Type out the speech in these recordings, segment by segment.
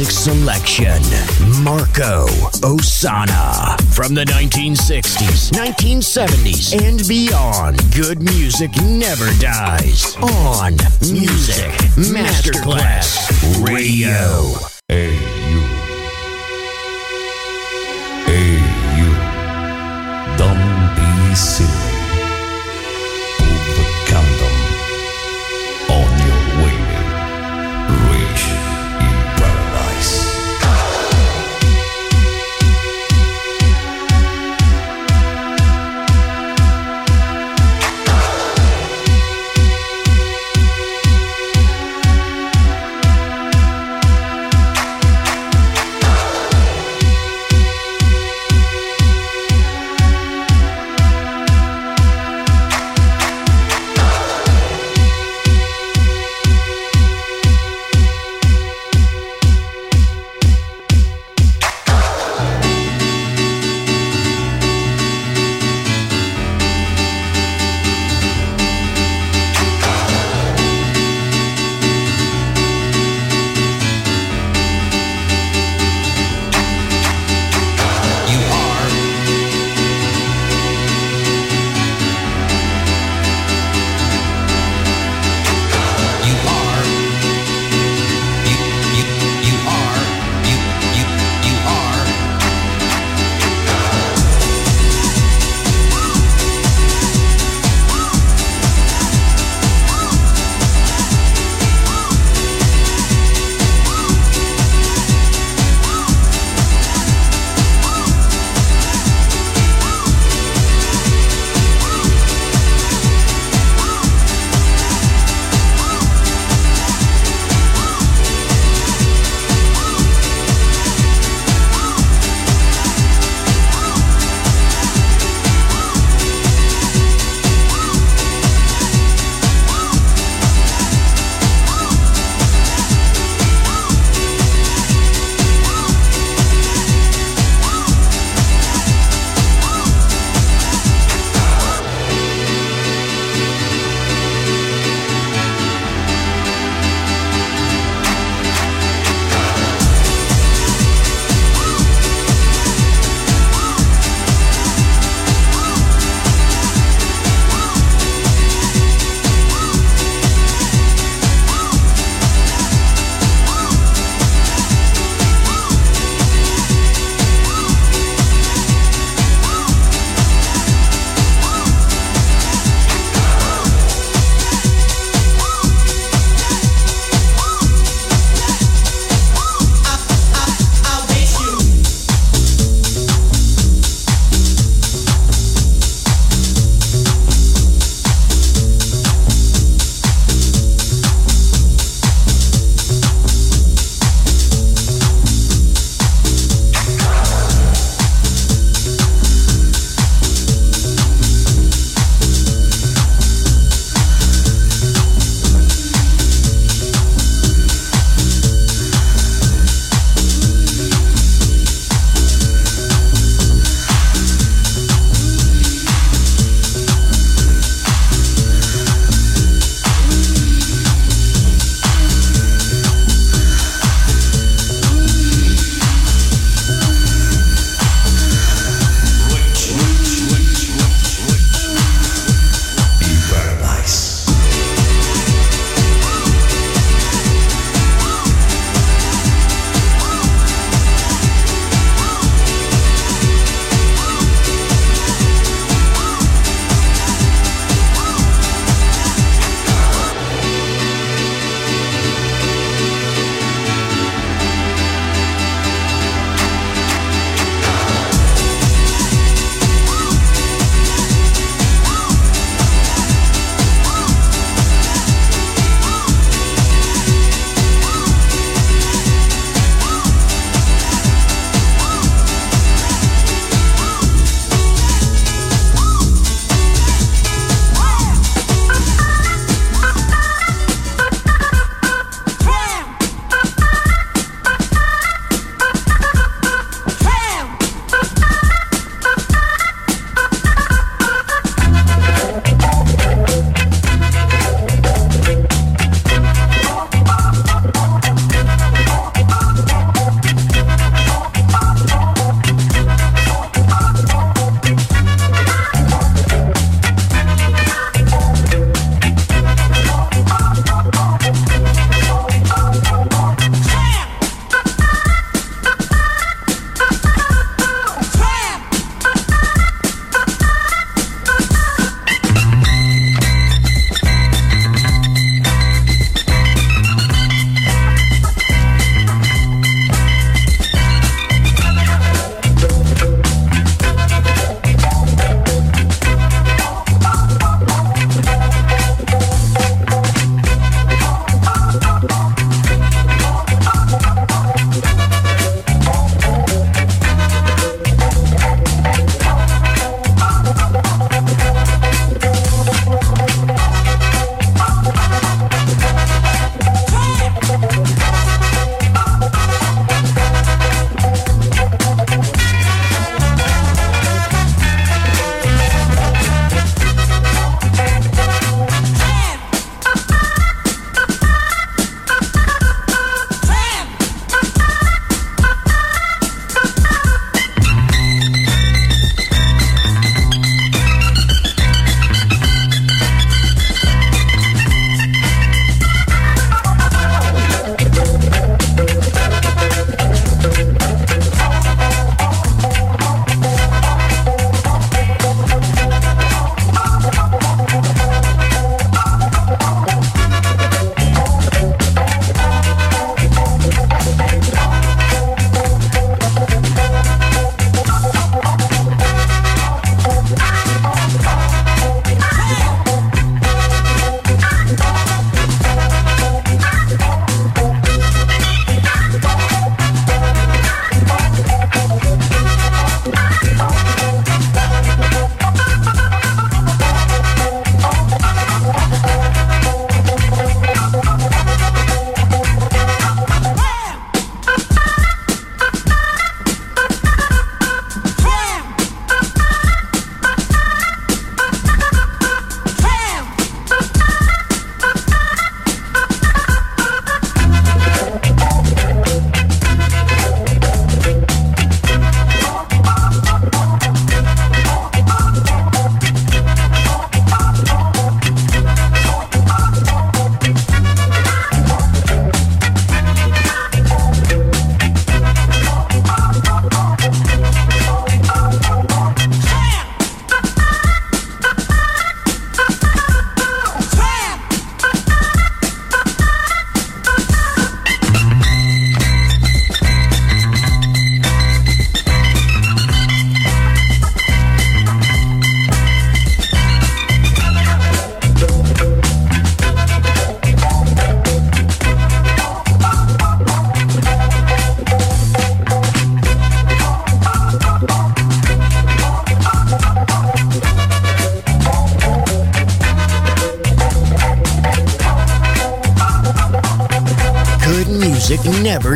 Music selection Marco Ossanna. From the 1960s, 1970s, and beyond, good music never dies. On Music Masterclass Radio. Hey, you. Hey, you. Don't be silly.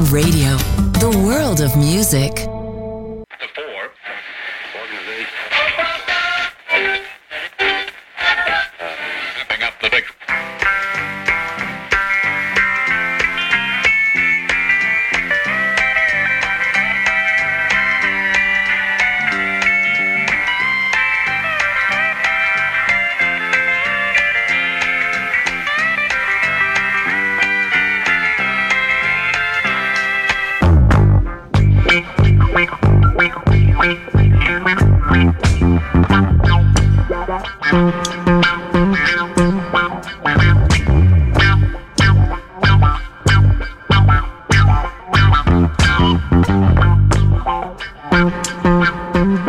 Radio, When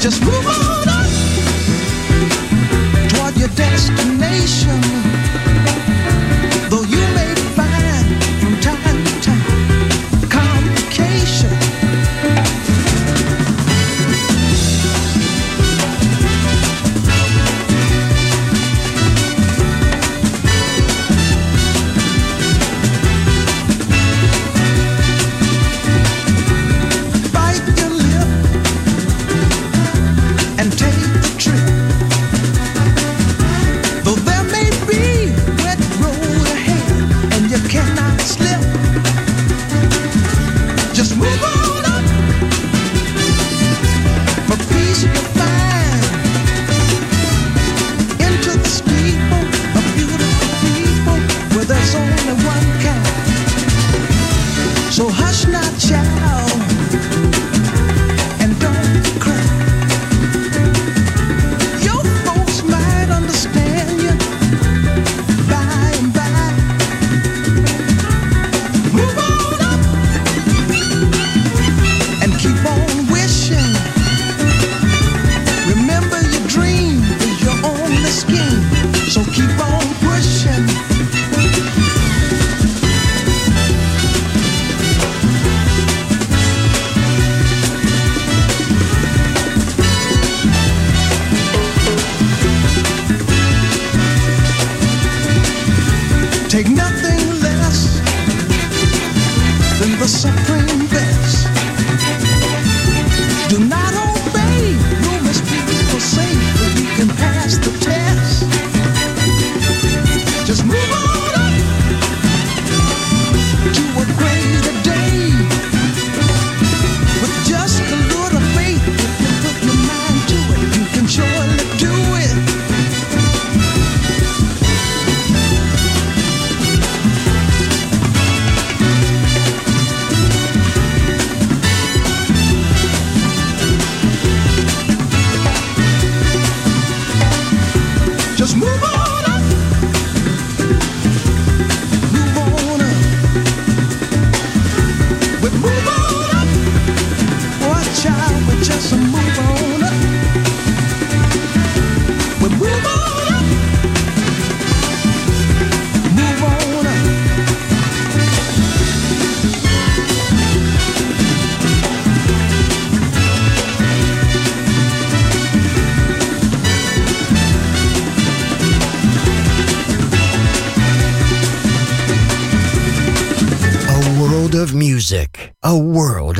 just.